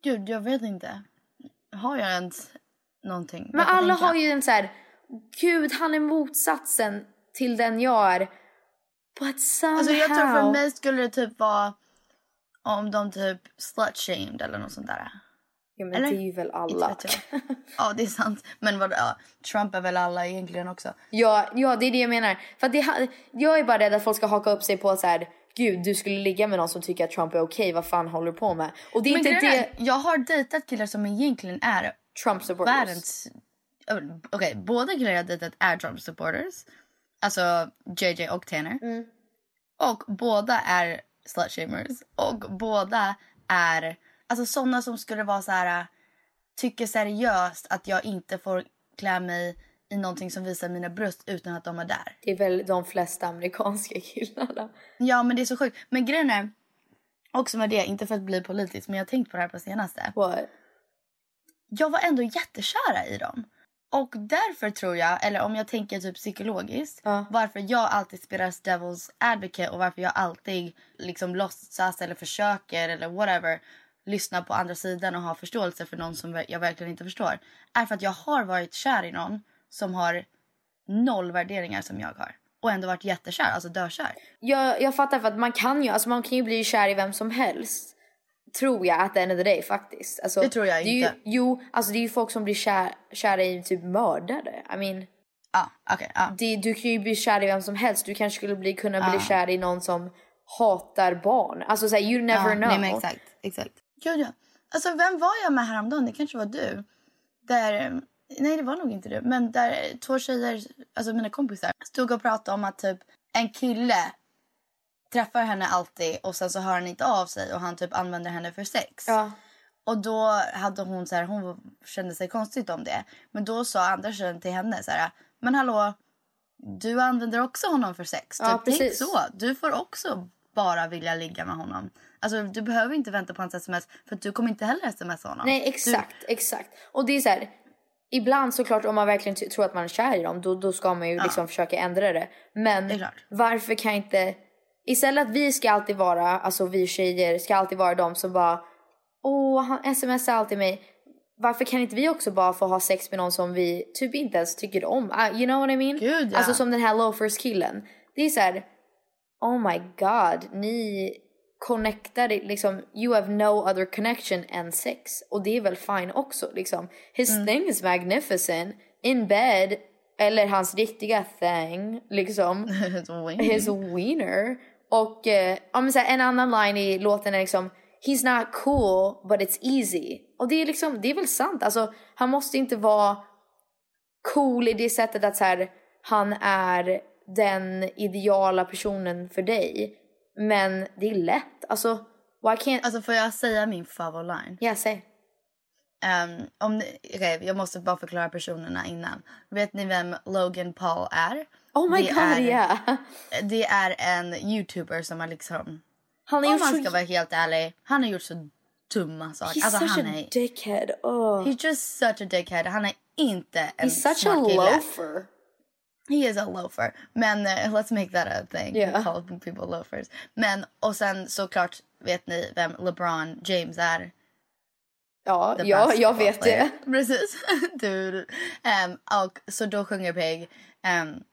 Gud, jag vet inte. Har jag ens någonting? Men alla tänka. har ju en så här, gud han är motsatsen till den jag är. But somehow. Alltså jag tror för mig skulle det typ vara om de typ slut-shamed eller något sånt där. Ja, men Eller? det är ju väl alla. Ja, det är sant. Men vad, ja, Trump är väl alla egentligen också. Ja, ja, det är det jag menar. För det, jag är bara rädd att folk ska haka upp sig på så här. Gud, du skulle ligga med någon som tycker att Trump är okej. Vad fan håller du på med? Och det är Men inte det är, jag har dejtat killar som egentligen är Trump supporters. världens... Okej, båda killar jag dejtat är Trump supporters. Alltså JJ och Tanner. Mm. Och båda är slutshamers. Och båda är alltså såna som skulle vara så här tycker seriöst att jag inte får klä mig i någonting som visar mina bröst utan att de är där. Det är väl de flesta amerikanska killarna. Ja, men det är så sjukt. Men grejen är också med det, inte för att bli politisk, men jag har tänkt på det här på senaste. What? Jag var ändå jättekära i dem. Och därför tror jag, eller om jag tänker typ psykologiskt, Ja. varför jag alltid spelar devil's advocate och varför jag alltid liksom låtsas eller försöker eller whatever lyssna på andra sidan och ha förståelse för någon som jag verkligen inte förstår. Är för att jag har varit kär i någon som har noll värderingar som jag har. Och ändå varit jättekär, alltså dökär. Jag, jag fattar för att man kan ju, alltså man kan ju bli kär i vem som helst. Tror jag at the end of the day faktiskt. Alltså, Det tror jag är inte. Ju, jo, alltså det är ju folk som blir kär, kära i typ mördare. I mean, Ja, okej. ja. det, du kan ju bli kär i vem som helst. Du kanske skulle bli, kunna bli Ja. kär i någon som hatar barn. Alltså såhär, you never ja, know. Nej, men exakt. exakt. Gud, ja. Alltså, vem var jag med häromdagen? Det kanske var du. Där, nej, det var nog inte du. Men där två tjejer, alltså mina kompisar, stod och pratade om att typ en kille träffar henne alltid och sen så hör han inte av sig och han typ använder henne för sex. Ja. Och då hade hon så här, hon kände sig konstigt om det. Men då sa andra tjejen till henne så här, men hallå, du använder också honom för sex. Ja, typ, tänk precis. så. Du får också bara vilja ligga med honom. Alltså du behöver inte vänta på hans sms för du kommer inte heller smsa honom. Nej exakt, exakt. Och det är så här. Ibland såklart om man verkligen tror att man är kär i dem då, då ska man ju liksom försöka ändra det. Men Det varför kan inte istället att vi ska alltid vara, alltså vi tjejer ska alltid vara de som bara åh han smsar alltid mig. Varför kan inte vi också bara få ha sex med någon som vi typ inte ens tycker om? Uh, you know what I mean? Gud, ja. Alltså som den här loafers killen. Det är så här. oh my god, ni connectar liksom, you have no other connection än sex. Och det är väl fine också liksom. His Mm. thing is magnificent, in bed, eller hans riktiga thing liksom. His wiener. Och eh, men så en annan line i låten är liksom He's not cool but it's easy. Och det är liksom, det är väl sant. Alltså han måste inte vara cool i det sättet att så här, han är den ideala personen för dig. Men det är lätt. Alltså, why can't... Alltså får jag säga min favoritline? Ja, säg. Um, om ni, okej, jag måste bara förklara personerna innan. Vet ni vem Logan Paul är? Oh my det god, är, yeah. Det är en youtuber som har liksom... Han har om man så- ska vara helt ärlig, han har gjort så dumma saker. He's alltså, such han a är, dickhead. Oh. He's just such a dickhead. Han är inte en He's such smart a kille. He is a loafer. Men eh, let's make that a thing. Yeah. Call people loafers. Men och sen såklart vet ni vem LeBron James är. Ja, ja jag vet player. det. Precis. du, um, och så då sjunger Peg. Um,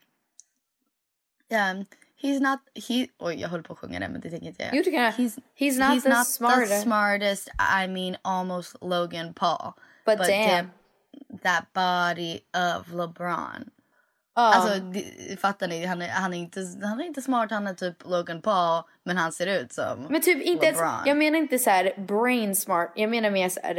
um, he's not... He, oj, jag håller på att sjunga det men det tänker inte jag Jo, du kan. He's, He's not the smarter. the smartest. I mean almost Logan Paul. But damn. that body of LeBron. Alltså, det, fattar ni? Han är, han, är inte, han är inte smart, han är typ Logan Paul, men han ser ut som Men typ inte ens, LeBron. jag menar inte så här brain smart, jag menar mer så här.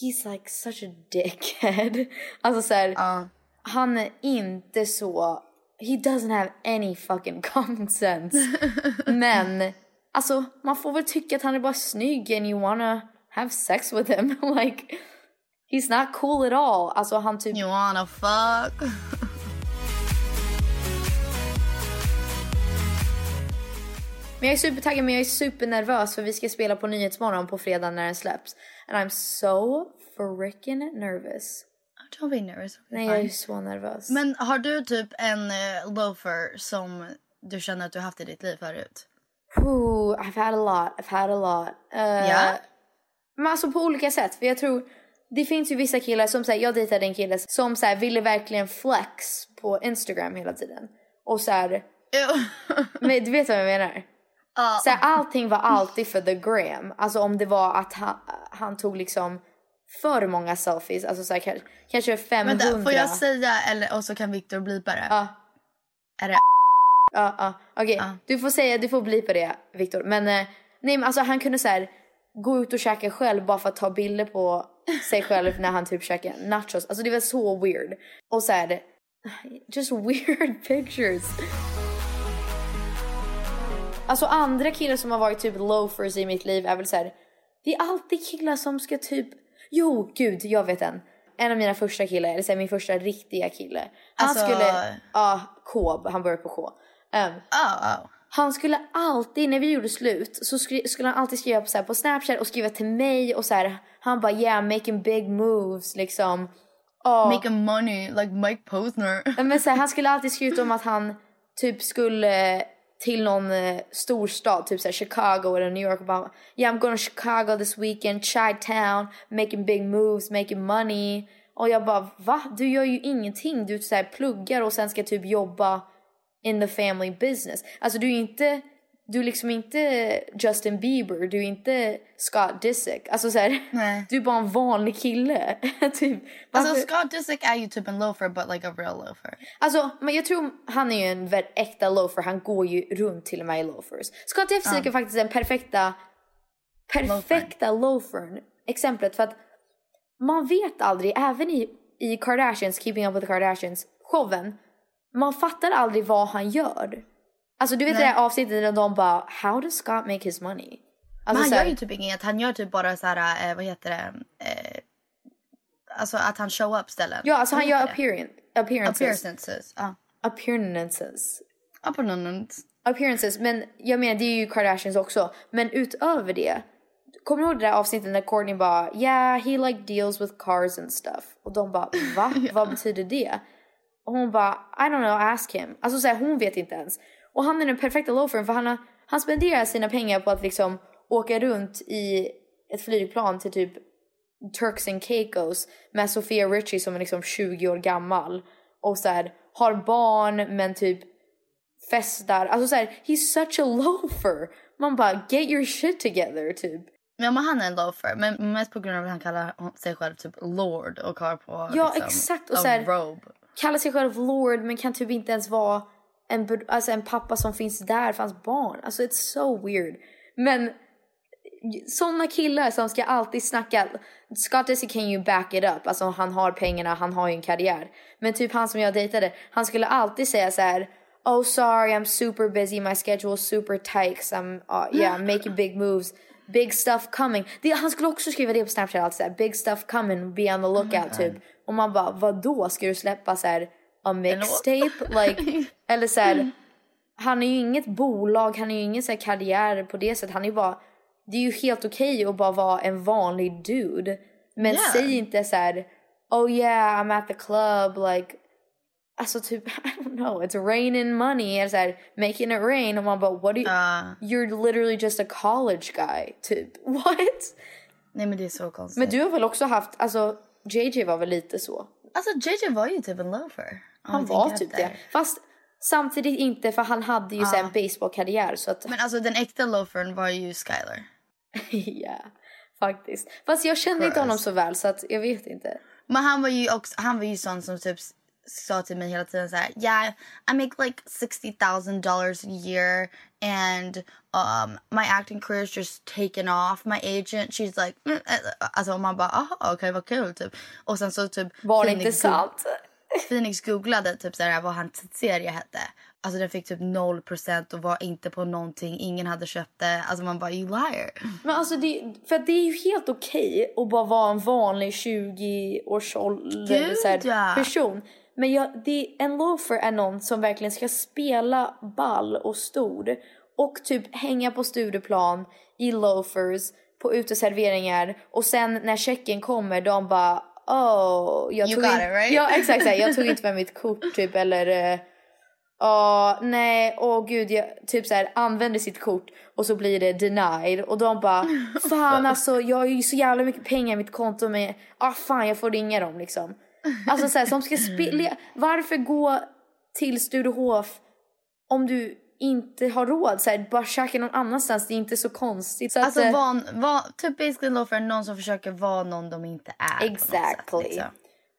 He's like such a dickhead. Alltså så här, Ja. han är inte så, he doesn't have any fucking common sense. Men alltså man får väl tycka att han är bara snygg and you wanna have sex with him. like he's not cool at all. Alltså han typ You wanna fuck? Men jag är supertaggad men jag är supernervös för vi ska spela på Nyhetsmorgon på fredag när den släpps. And I'm so freaking nervous. Don't be nervous. Nej jag är så nervös. Men har du typ en uh, loafer som du känner att du haft i ditt liv förut? Ooh, I've had a lot, I've had a lot. Uh, Ja? Men alltså på olika sätt. För jag tror, det finns ju vissa killar som säger, jag dejtade en kille som så här, ville verkligen flex på Instagram hela tiden. Och så här, men du vet vad jag menar? Ja. Så här, allting var alltid för the gram. Alltså om det var att han, han tog liksom för många selfies, alltså så här, kanske, kanske 500. Vänta, får jag säga eller och så kan Viktor blipa det? Ja. Är det Ja, ja. Okej, du får säga, du får bli på det Viktor. Men eh, nej men alltså han kunde så här gå ut och käka själv bara för att ta bilder på sig själv när han typ käkar nachos. Alltså det var så weird. Och så här, just weird pictures. Alltså andra killar som har varit typ loafers i mitt liv är väl så här. Det är alltid killar som ska typ, jo gud jag vet en. En av mina första killar, eller så här, min första riktiga kille. Han Alltså- skulle, ja K, han börjar på K. Um, Oh, oh. han skulle alltid, när vi gjorde slut, så skri- skulle han alltid skriva på, så här, på snapchat och skriva till mig och så här. Han bara yeah making big moves liksom. Oh. Make a money like Mike Posner. Men så här, han skulle alltid skriva om att han typ skulle till någon eh, storstad, typ såhär Chicago eller New York och bara yeah I'm going to Chicago this weekend, Chi-town, making big moves, making money. Och jag bara va? Du gör ju ingenting, du så här, pluggar och sen ska typ jobba in the family business. Alltså du är inte, du är liksom inte Justin Bieber, du är inte Scott Disick. Alltså så här, du är bara en vanlig kille. typ. Alltså Scott Disick är ju typ en loafer but like a real loafer. Alltså, men jag tror han är ju en äkta loafer. Han går ju runt till och med i loafers. Scott Disick är faktiskt den perfekta, perfekta loafern. Exemplet för att man vet aldrig, även i, i Kardashians, Keeping Up With The Kardashians showen, man fattar aldrig vad han gör. Alltså du vet Nej. det där avsnittet där de bara, how does Scott make his money? Alltså, men han gör ju typ inget. Han gör typ bara så här, eh, vad heter det? Eh, alltså att han show up ställen. Ja, alltså han gör appearance, appearances. Appearances. Ja. Appearances. Appearances. Appearances. Men jag menar det är ju Kardashians också. Men utöver det. Kommer du ihåg det där avsnittet när Kourtney bara yeah he like deals with cars and stuff. Och de bara va? Vad betyder det? Och hon bara I don't know ask him. Alltså så här, hon vet inte ens. Och han är den perfekta loafern för han, har, han spenderar sina pengar på att liksom åka runt i ett flygplan till typ Turks and Caicos med Sofia Richie som är liksom 20 år gammal och så här har barn men typ festar. Alltså så här, he's such a loafer. Man bara get your shit together typ. Ja men han är en loafer. Men mest på grund av att han kallar sig själv typ lord och har på Ja, liksom, exakt. Och så här- robe. Kallar sig själv lord men kan typ inte ens vara en, alltså en pappa som finns där för hans barn. Alltså it's so weird. Men såna killar som ska alltid snacka Scott Disick can you back it up. Alltså han har pengarna, han har ju en karriär. Men typ han som jag dejtade, han skulle alltid säga så här. Oh sorry I'm super busy, my schedule is super tight 'cause I'm uh, yeah making big moves. Big stuff coming. Det, han skulle också skriva det på Snapchat, alltså big stuff coming, be on the lookout typ. Och man bara, vad då Ska du släppa så här a mixtape? like, eller så här, han är ju inget bolag, han är ju ingen så här karriär på det sättet. Han är bara, det är ju helt okej att bara vara en vanlig dude. Men Yeah. säg inte så här, oh yeah I'm at the club like Alltså typ, I don't know, it's raining money. Eller så här, making it rain. Och man bara, what do you, Ja. you're literally just a college guy. Typ, what? Nej men det är så konstigt. Men du har väl också haft, alltså JJ var väl lite så? Alltså JJ var ju typ en loafer. Han var typ det. Fast samtidigt inte för han hade ju här en baseballkarriär så att Men alltså den äkta loafern var ju Skylar. ja, faktiskt. Fast jag kände inte honom så väl så att jag vet inte. Men han var ju också, han var ju sån som typ sa till mig hela tiden så här, yeah, I make like $60,000 dollars a year and um, my acting career is just taken off. My agent, she's like, mm, eh, alltså man bara, aha, okej vad kul typ. Och sen så typ Var det inte sant? Phoenix googlade typ så här, vad hans serie hette. Alltså den fick typ 0% och var inte på någonting. Ingen hade köpt det. Alltså man bara, you liar. Men alltså det, för det är ju helt okej att bara vara en vanlig 20 års ålder Gud, så här, ja. person. Men jag, det, en loafer är någon som verkligen ska spela ball och stor och typ hänga på studieplan i loafers på uteserveringar och sen när checken kommer de bara oh jag You tog got in- it, right? Ja exakt, här, jag tog inte med mitt kort typ eller eh, Ja, nej, åh gud, jag typ så här använder sitt kort och så blir det denied och de bara fan alltså jag har ju så jävla mycket pengar i mitt konto men ah fan jag får ringa dem liksom. Alltså så här, som ska spela, varför gå till Sturehof om du inte har råd? Så här, bara käka någon annanstans, det är inte så konstigt. Så att, Alltså eh, var, var, typ basically en loafer är någon som försöker vara någon de inte är. något sätt, Exactly. liksom.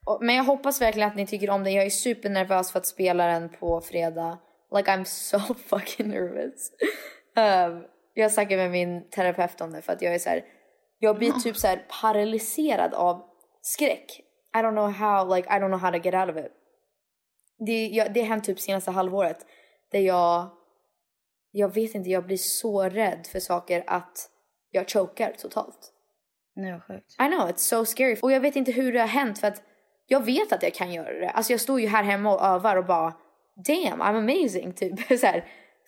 Och- Men jag hoppas verkligen att ni tycker om den. Jag är supernervös för att spela den på fredag. Like I'm so fucking nervous. Um, jag snackade med min terapeut om det för att jag är så här. Jag blir typ så här paralyserad av skräck. I don't know how, like I don't know how to get out of it. Det, jag, det har hänt typ senaste halvåret där jag, jag vet inte, jag blir så rädd för saker att jag chokar totalt. Nej vad sjukt. I know, it's so scary. Och jag vet inte hur det har hänt för att jag vet att jag kan göra det. Alltså jag står ju här hemma och övar och bara damn, I'm amazing typ. så här,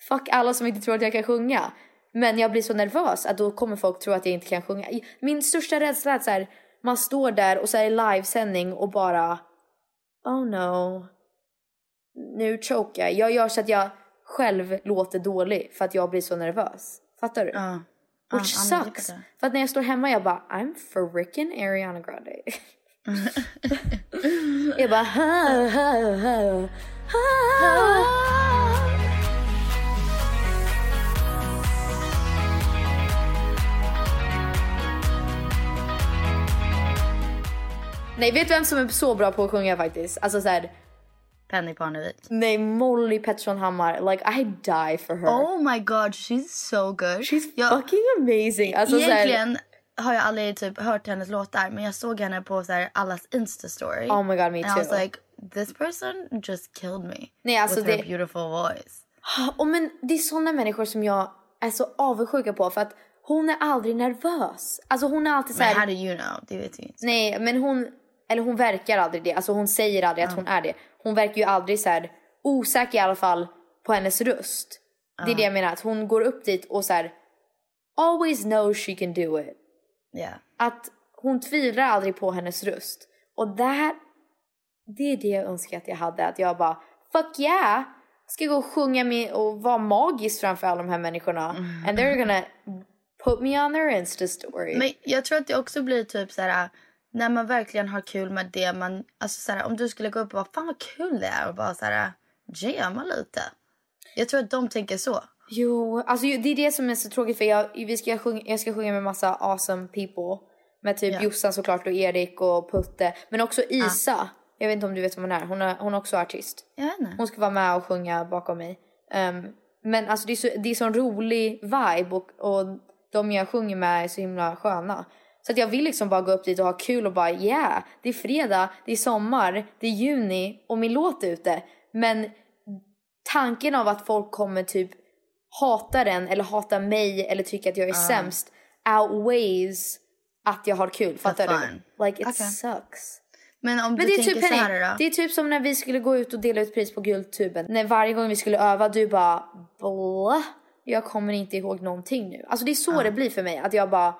fuck alla som inte tror att jag kan sjunga. Men jag blir så nervös att då kommer folk tro att jag inte kan sjunga. Min största rädsla är att så här, man står där och så är det livesändning och bara oh no. Nu chokar jag. Jag gör så att jag själv låter dålig för att jag blir så nervös. Fattar du? Ja. Which men sucks. För att när jag står hemma jag bara I'm freaking Ariana Grande. jag bara ha, ha, ha, ha. Nej vet du vem som är så bra på att sjunga faktiskt? Alltså såhär, Penny Parnevik. nej Molly Pettersson Hammar, like I die for her. Oh my god, she's so good. She's jag, fucking amazing. Alltså, Egentligen har jag aldrig typ hört hennes låtar men jag såg henne på så här, allas Insta-story. Oh my god, me And I was too. like, this person just killed me. Nej, alltså with her det- beautiful voice. Och men det är såna människor som jag är så avundsjuka på för att hon är aldrig nervös. Alltså hon är alltid så Men här. how do you know? Det vet vi inte. Nej, men hon, eller hon verkar aldrig det. Alltså hon säger aldrig att hon är det. Hon verkar ju aldrig så här osäker i alla fall på hennes röst. Det är det jag menar, att hon går upp dit och så här always knows she can do it. Yeah. Att hon tvivlar aldrig på hennes röst. Och that, det är det jag önskar att jag hade. Att jag bara, fuck yeah! Ska gå och sjunga med och vara magisk framför alla de här människorna. And they're gonna put me on their Insta story. Men jag tror att det också blir typ så här när man verkligen har kul med det man alltså så här, om du skulle gå upp och bara fan vad kul det är och bara så här jamma lite. Jag tror att de tänker så. Jo, alltså det är det som är så tråkigt för jag, vi ska sjunga, jag ska sjunga med massa awesome people. Med typ Ja. Jossan såklart och Erik och Putte. Men också Isa. Jag vet inte om du vet vem hon är. Hon är, hon är också artist. Hon ska vara med och sjunga bakom mig. Ehm, men alltså det är, så, det är sån rolig vibe och, och de jag sjunger med är så himla sköna. Så att jag vill liksom bara gå upp dit och ha kul och bara yeah, det är fredag, det är sommar, det är juni och min låt är ute. Men tanken av att folk kommer typ hata den eller hata mig eller tycka att jag är sämst outweighs att jag har kul. Fattar du? Like it Okej. sucks. Men om Men du det är tänker typ så här då. det är typ som när vi skulle gå ut och dela ut pris på Guldtuben. När varje gång vi skulle öva du bara Blah, jag kommer inte ihåg någonting nu. Alltså det är så det blir för mig. Att jag bara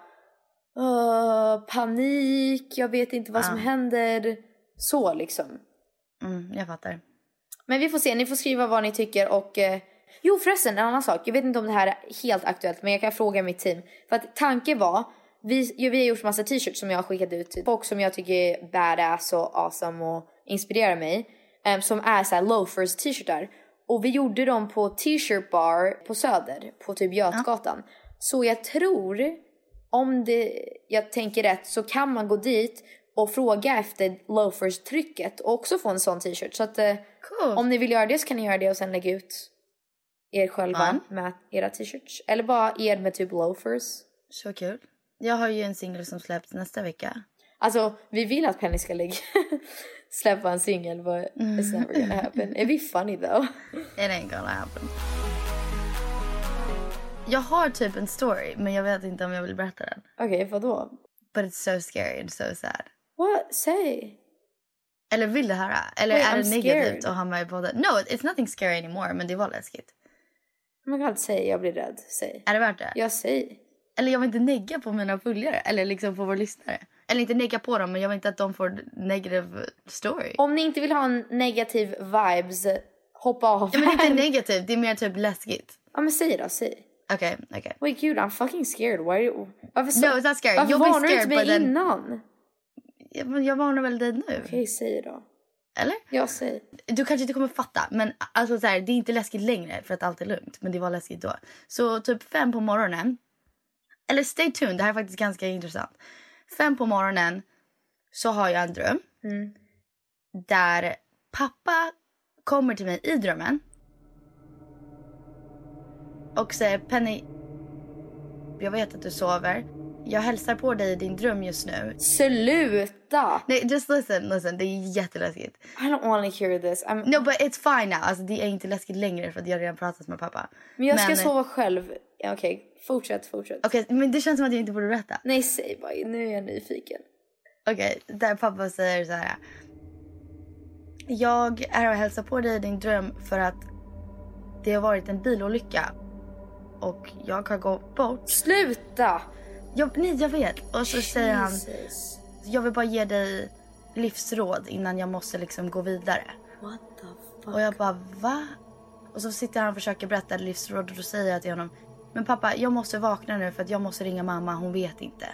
"Åh, panik, jag vet inte vad som händer. Så liksom. Mm, jag fattar. Men vi får se, ni får skriva vad ni tycker och eh, Jo förresten, en annan sak. Jag vet inte om det här är helt aktuellt men jag kan fråga mitt team. För att tanken var, vi, ja, vi har gjort massa t-shirts som jag har skickat ut till folk som jag tycker är badass och awesome och inspirerar mig. em, som är såhär loafers t-shirtar. Och vi gjorde dem på t-shirt bar på Söder, på typ Götgatan. Så jag tror, om det, jag tänker rätt, så kan man gå dit och fråga efter loafers-trycket och också få en sån t-shirt. Så att eh, Cool. om ni vill göra det så kan ni göra det och sen lägga ut er själva med era t-shirts. Eller bara er med typ loafers. Så kul. Jag har ju en singel som släpps nästa vecka. Alltså vi vill att Penny ska lägga, släppa en singel but it's never gonna happen. It'd be funny though. It ain't gonna happen. Jag har typ en story men jag vet inte om jag vill berätta den. Okej, vadå? But it's so scary and so sad. What? Say. Eller vill du höra? Eller Wait, är det I'm negativt scared. att ha med i podden? No, it's nothing scary anymore men det var läskigt. Oh my god, säg. Jag blir rädd. Säg. Är det värt det? Jag säg. Eller jag vill inte negga på mina följare eller liksom på våra lyssnare. Eller inte negga på dem men jag vill inte att de får negative story. Om ni inte vill ha en negativ vibes, hoppa av. Ja, men det är inte negativt, det är mer typ läskigt. Ja men säg då, säg. Okej, okej. Wait gud, I'm fucking scared. Why? Varför så? No, it's not scary. Varför be varnar du inte mig then- innan? Ja, men Jag varnar väl dig nu? Okej, säg då. Eller? Jag säger. Du kanske inte kommer fatta, men alltså så här, det är inte läskigt längre för att allt är lugnt. Men det var läskigt då. Så typ fem på morgonen. Eller stay tuned, det här är faktiskt ganska intressant. Fem på morgonen så har jag en dröm. Där pappa kommer till mig i drömmen. Och säger Penny, jag vet att du sover. Jag hälsar på dig i din dröm just nu. Sluta! Nej, just listen, listen. Det är jätteläskigt. I don't want to hear this. I'm... No, but it's fine now. Alltså, det är inte läskigt längre för att jag har redan pratat med pappa. Men jag ska sova själv. Okej, fortsätt, fortsätt. Okej, men det känns som att jag inte borde berätta. Nej, säg bara. Nu är jag nyfiken. Okej, där pappa säger så här. Jag är och hälsar på dig i din dröm för att det har varit en bilolycka. Och jag har gått bort. Sluta! Jag, nej, jag vet. Och så säger han, Jesus. jag vill bara ge dig livsråd innan jag måste liksom gå vidare. What the fuck? Och jag bara, va? Och så sitter han och försöker berätta livsråd och då säger jag till honom, men pappa jag måste vakna nu för att jag måste ringa mamma, hon vet inte.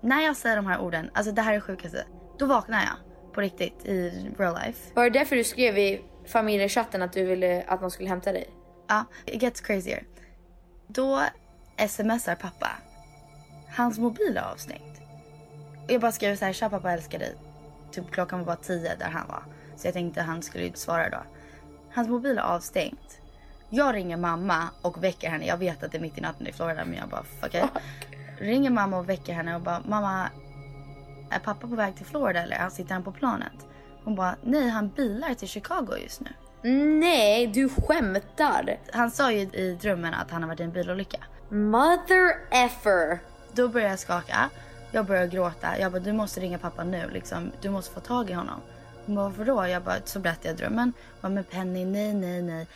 När jag säger de här orden, alltså det här är det sjukaste, då vaknar jag på riktigt i real life. Var det därför du skrev i familjechatten att du ville att någon skulle hämta dig? Ja, it gets crazier. Då smsar pappa. Hans mobil är avstängd. Jag bara skrev så här, tja pappa älskar dig. Typ klockan var bara tio där han var. Så jag tänkte han skulle ju svara då. Hans mobil är avstängd. Jag ringer mamma och väcker henne. Jag vet att det är mitt i natten i Florida men jag bara fuck it. Ringer mamma och väcker henne och bara mamma är pappa på väg till Florida eller sitter han på planet? Hon bara nej han bilar till Chicago just nu. Nej, du skämtar! Han sa ju i drömmen att han har varit i en bilolycka. Mother effer. Då börjar jag skaka. Jag börjar gråta. Jag bara, du måste ringa pappa nu. Liksom. Du måste få tag i honom. Hon bara, varför då? Jag bara, så berättade jag drömmen. Jag bara, men Penny, nej, nej, nej.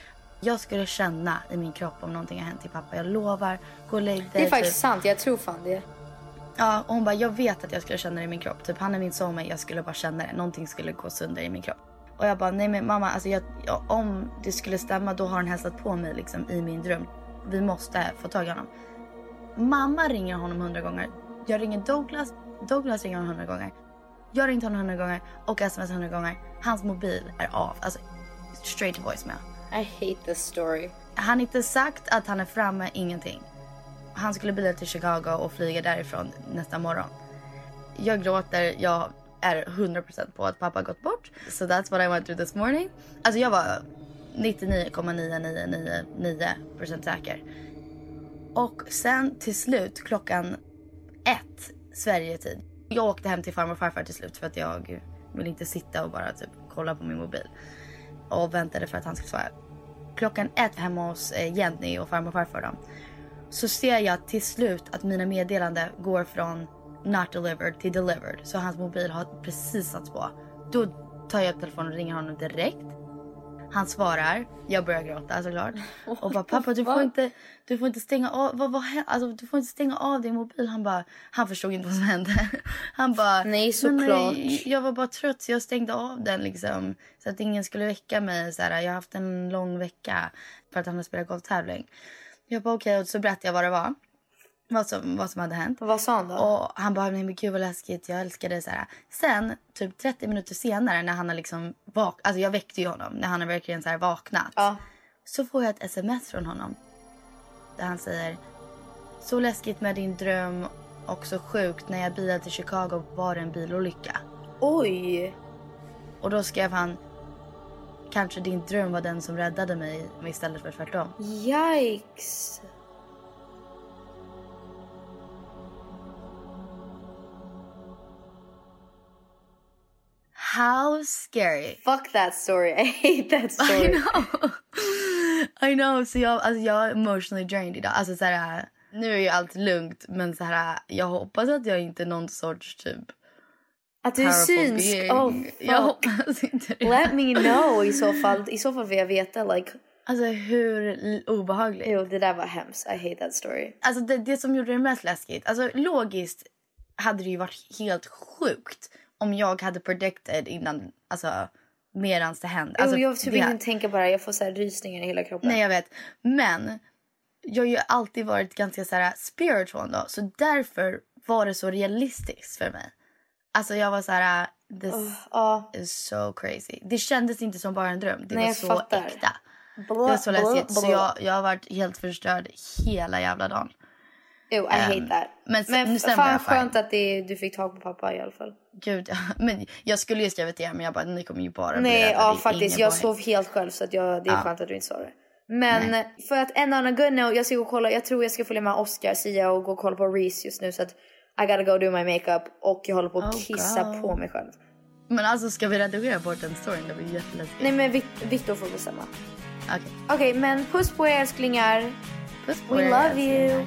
Jag skulle känna i min kropp om någonting har hänt till pappa. Jag lovar. Gå och lägg dig. Det är faktiskt typ. sant, jag tror fan det. Ja, och hon bara, jag vet att jag skulle känna det i min kropp. Typ han är min soulmate, jag skulle bara känna det. Någonting skulle gå sönder i min kropp. Och jag bara, nej men mamma, alltså jag, jag, om det skulle stämma då har han hälsat på mig liksom i min dröm. Vi måste få tag i honom. Mamma ringer honom hundra gånger. Jag ringer Douglas, Douglas ringer honom hundra gånger. Jag har ringt honom hundra gånger och sms hundra gånger. Hans mobil är av, alltså straight to voicemail. I hate this story. Han har inte sagt att han är framme, ingenting. Han skulle bila till Chicago och flyga därifrån nästa morgon. Jag gråter, jag är 100% på att pappa gått bort. So that's what I went through this morning. Alltså jag var 99,999% säker. Och sen till slut klockan ett Sverigetid. Jag åkte hem till farmor och farfar till slut för att jag ville inte sitta och bara typ kolla på min mobil. Och väntade för att han skulle svara. Klockan ett hemma hos eh, Jenny och farmor och farfar då. Så ser jag till slut att mina meddelanden går från not delivered till delivered. Så hans mobil har precis satts på. Då tar jag upp telefonen och ringer honom direkt. Han svarar. Jag börjar gråta såklart. Och bara pappa du får inte, du får inte stänga av, vad, vad, alltså, du får inte stänga av din mobil. Han bara, han förstod inte vad som hände. Han bara, Nej, "Men såklart." nej, Jag var bara trött så jag stängde av den liksom. Så att ingen skulle väcka mig. Så här, jag har haft en lång vecka för att han har spelat golftävling. Jag bara okej och så berättade jag vad det var. Vad som, vad som hade hänt. Vad sa han då? Och han bara, nej men gud vad läskigt, jag älskar det. Så här. Sen, typ 30 minuter senare när han har liksom vak- alltså jag väckte ju honom, när han har verkligen så här vaknat. Ja. Så får jag ett sms från honom. Där han säger, så läskigt med din dröm och så sjukt, när jag bilade till Chicago var det en bilolycka. Oj! Och då skrev han, kanske din dröm var den som räddade mig istället för tvärtom. Yikes! How scary. Fuck that story. I hate that story. I know. I know. Så jag, alltså jag är emotionally drained idag. Alltså så här, nu är ju allt lugnt men så här, jag hoppas att jag inte är någon sorts typ Att du är synsk? Oh Jag fuck. hoppas inte det. Let me know i så fall. I så fall vill jag veta like. Alltså hur obehagligt. Jo det där var hemskt. I hate that story. Alltså det, det som gjorde det mest läskigt. Alltså logiskt hade det ju varit helt sjukt om jag hade predicted innan, alltså medans det hände. Alltså, jag typ det- inte tänka bara. Jag får så här rysningar i hela kroppen. Nej jag vet. Men jag har ju alltid varit ganska så här spiritual då. Så därför var det så realistiskt för mig. Alltså jag var så här, this Ja. is so crazy. Det kändes inte som bara en dröm. Det Nej, var så fattar. äkta. Blah, Det var så läskigt. Så jag, jag har varit helt förstörd hela jävla dagen. Jo, I hate that. men men nu fan skönt att det, du fick tag på pappa i alla fall. Gud, men jag skulle ju skrivit det men jag bara, ni kommer ju bara Nej, ja faktiskt. Jag sov helt själv så att jag, det är Ja. skönt att du inte sa det. Men för att en on a good note, jag ska gå och kolla. Jag tror jag ska följa med Oscar, Sia och gå och kolla på Reese just nu så att I gotta go do my makeup och jag håller på att Oh, kissa God. på mig själv. Men alltså ska vi redigera bort den storyn? Det blir jätteläskigt. Nej men Victor får bestämma. Okej. Okej men puss på er älsklingar. Puss på We er, love you.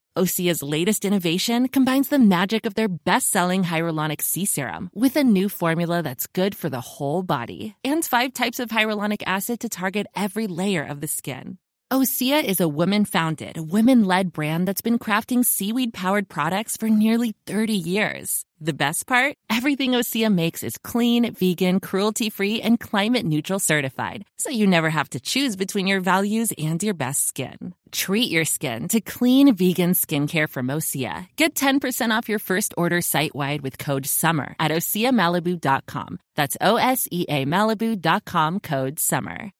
Osea's latest innovation combines the magic of their best-selling hyaluronic sea serum with a new formula that's good for the whole body and five types of hyaluronic acid to target every layer of the skin. Osea is a women-founded, women-led brand that's been crafting seaweed-powered products for nearly 30 years. The best part? Everything Osea makes is clean, vegan, cruelty-free, and climate-neutral certified, so you never have to choose between your values and your best skin. Treat your skin to clean, vegan skincare from Osea. Get 10% off your first order site-wide with code SUMMER at OseaMalibu.com. That's O-S-E-A Malibu.com code SUMMER.